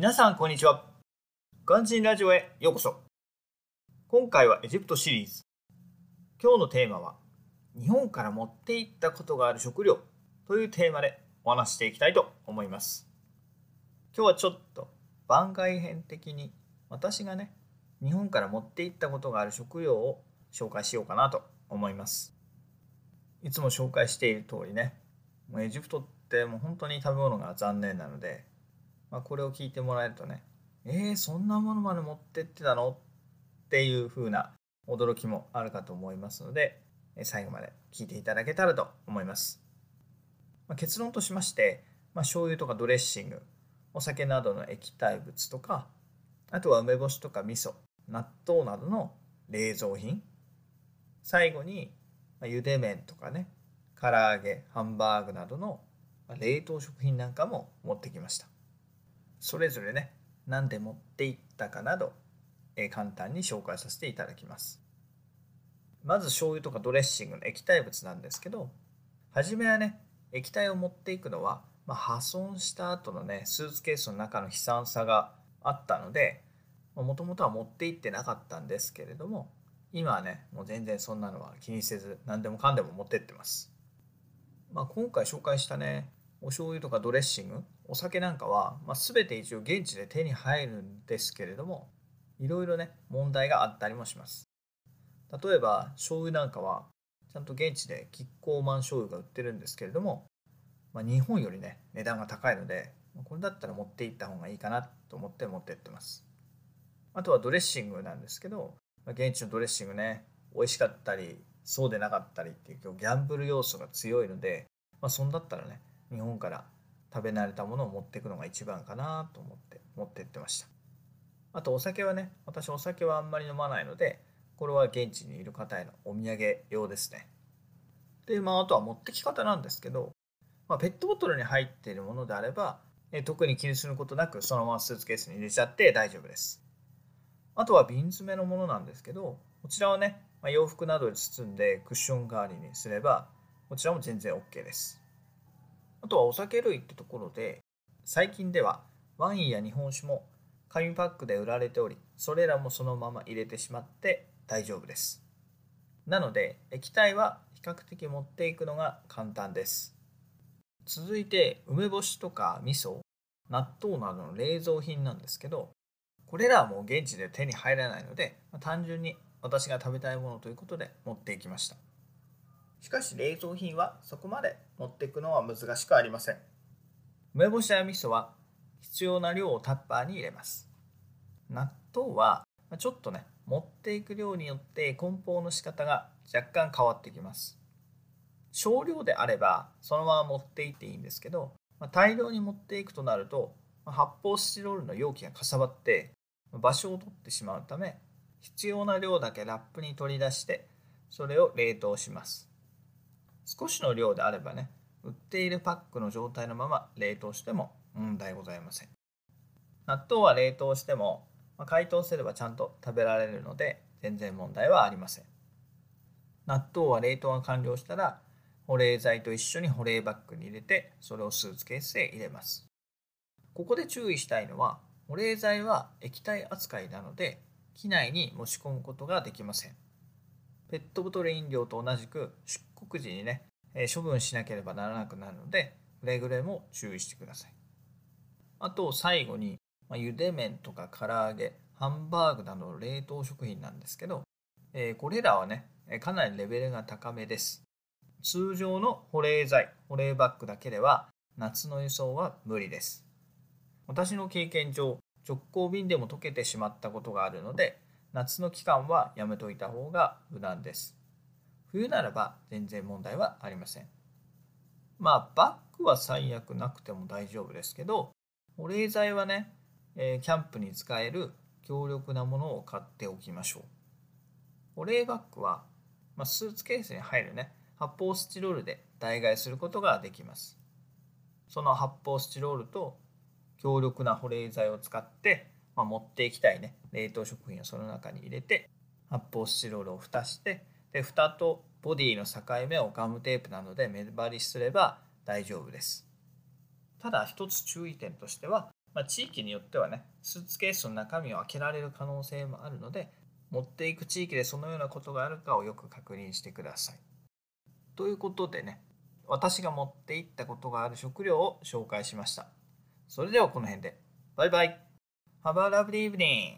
皆さんこんにちは。ガンジンラジオへようこそ。今回はエジプトシリーズ。今日のテーマは日本から持っていったことがある食料というテーマでお話していきたいと思います。今日はちょっと番外編的に私がね日本から持っていったことがある食料を紹介しようかなと思います。いつも紹介している通りね、エジプトってもう本当に食べ物が残念なのでまあ、これを聞いてもらえるとねえー、そんなものまで持ってってたの？っていう風な驚きもあるかと思いますので最後まで聞いていただけたらと思います、まあ、結論としまして、まあ、醤油とかドレッシングお酒などの液体物とかあとは梅干しとか味噌納豆などの冷蔵品最後に、まあ、茹で麺とかね唐揚げハンバーグなどの冷凍食品なんかも持ってきました。それぞれね何で持っていったかなど、えー、簡単に紹介させていただきます。まず醤油とかドレッシングの液体物なんですけど初めはね液体を持っていくのは、まあ、破損した後のねスーツケースの中の悲惨さがあったのでもともとは持って行ってなかったんですけれども今はねもう全然そんなのは気にせず何でもかんでも持ってってます、まあ、今回紹介したねお醤油とかドレッシングお酒なんかは、まあ、全て一応現地で手に入るんですけれどもいろいろね問題があったりもします。例えば醤油なんかはちゃんと現地でキッコーマン醤油が売ってるんですけれども、まあ、日本よりね値段が高いのでこれだったら持っていった方がいいかなと思って持ってってます。あとはドレッシングなんですけど、まあ、現地のドレッシングね美味しかったりそうでなかったりっていうギャンブル要素が強いので、まあ、そんだったらね日本から食べ慣れたものを持っていくのが一番かなと思って持ってってました。あとお酒はね私お酒はあんまり飲まないのでこれは現地にいる方へのお土産用ですね。でまああとは持ってき方なんですけど、まあ、ペットボトルに入っているものであれば特に気にすることなくそのままスーツケースに入れちゃって大丈夫です。あとは瓶詰めのものなんですけどこちらはね、まあ、洋服などで包んでクッション代わりにすればこちらも全然 OK です。あとはお酒類ってところで最近ではワインや日本酒も紙パックで売られておりそれらもそのまま入れてしまって大丈夫です。なので液体は比較的持っていくのが簡単です。続いて梅干しとか味噌納豆などの冷蔵品なんですけどこれらはもう現地で手に入らないので単純に私が食べたいものということで持っていきました。しかし冷蔵品はそこまで持っていくのは難しくありません。梅干しや味噌は必要な量をタッパーに入れます。納豆はちょっとね持っていく量によって梱包の仕方が若干変わってきます。少量であればそのまま持っていっていいんですけど大量に持っていくとなると発泡スチロールの容器がかさばって場所を取ってしまうため必要な量だけラップに取り出してそれを冷凍します。少しの量であればね売っているパックの状態のまま冷凍しても問題ございません。納豆は冷凍しても、まあ、解凍すればちゃんと食べられるので全然問題はありません。納豆は冷凍が完了したら保冷剤と一緒に保冷バッグに入れてそれをスーツケースへ入れます。ここで注意したいのは保冷剤は液体扱いなので機内に持ち込むことができません。ペットボトル飲料と同じく出国時にね、え処分しなければならなくなるので、くれぐれも注意してください。あと最後に、まあ、茹で麺とか唐揚げ、ハンバーグなどの冷凍食品なんですけど、えー、これらはね、かなりレベルが高めです。通常の保冷剤、保冷バッグだけでは夏の輸送は無理です。私の経験上、直行便でも溶けてしまったことがあるので、夏の期間はやめといた方が無難です。冬ならば全然問題はありません。まあバッグは最悪なくても大丈夫ですけど保冷剤はね、えー、キャンプに使える強力なものを買っておきましょう。保冷バッグは、まあ、スーツケースに入るね発泡スチロールで代替することができます。その発泡スチロールと強力な保冷剤を使ってまあ、持っていきたいね冷凍食品をその中に入れて発泡スチロールを蓋してで蓋とボディの境目をガムテープなどで目張りすれば大丈夫ですただ一つ注意点としてはまあ、地域によってはねスーツケースの中身を開けられる可能性もあるので持っていく地域でそのようなことがあるかをよく確認してください。ということでね私が持っていったことがある食料を紹介しました。それではこの辺で。バイバイ。Have a lovely evening.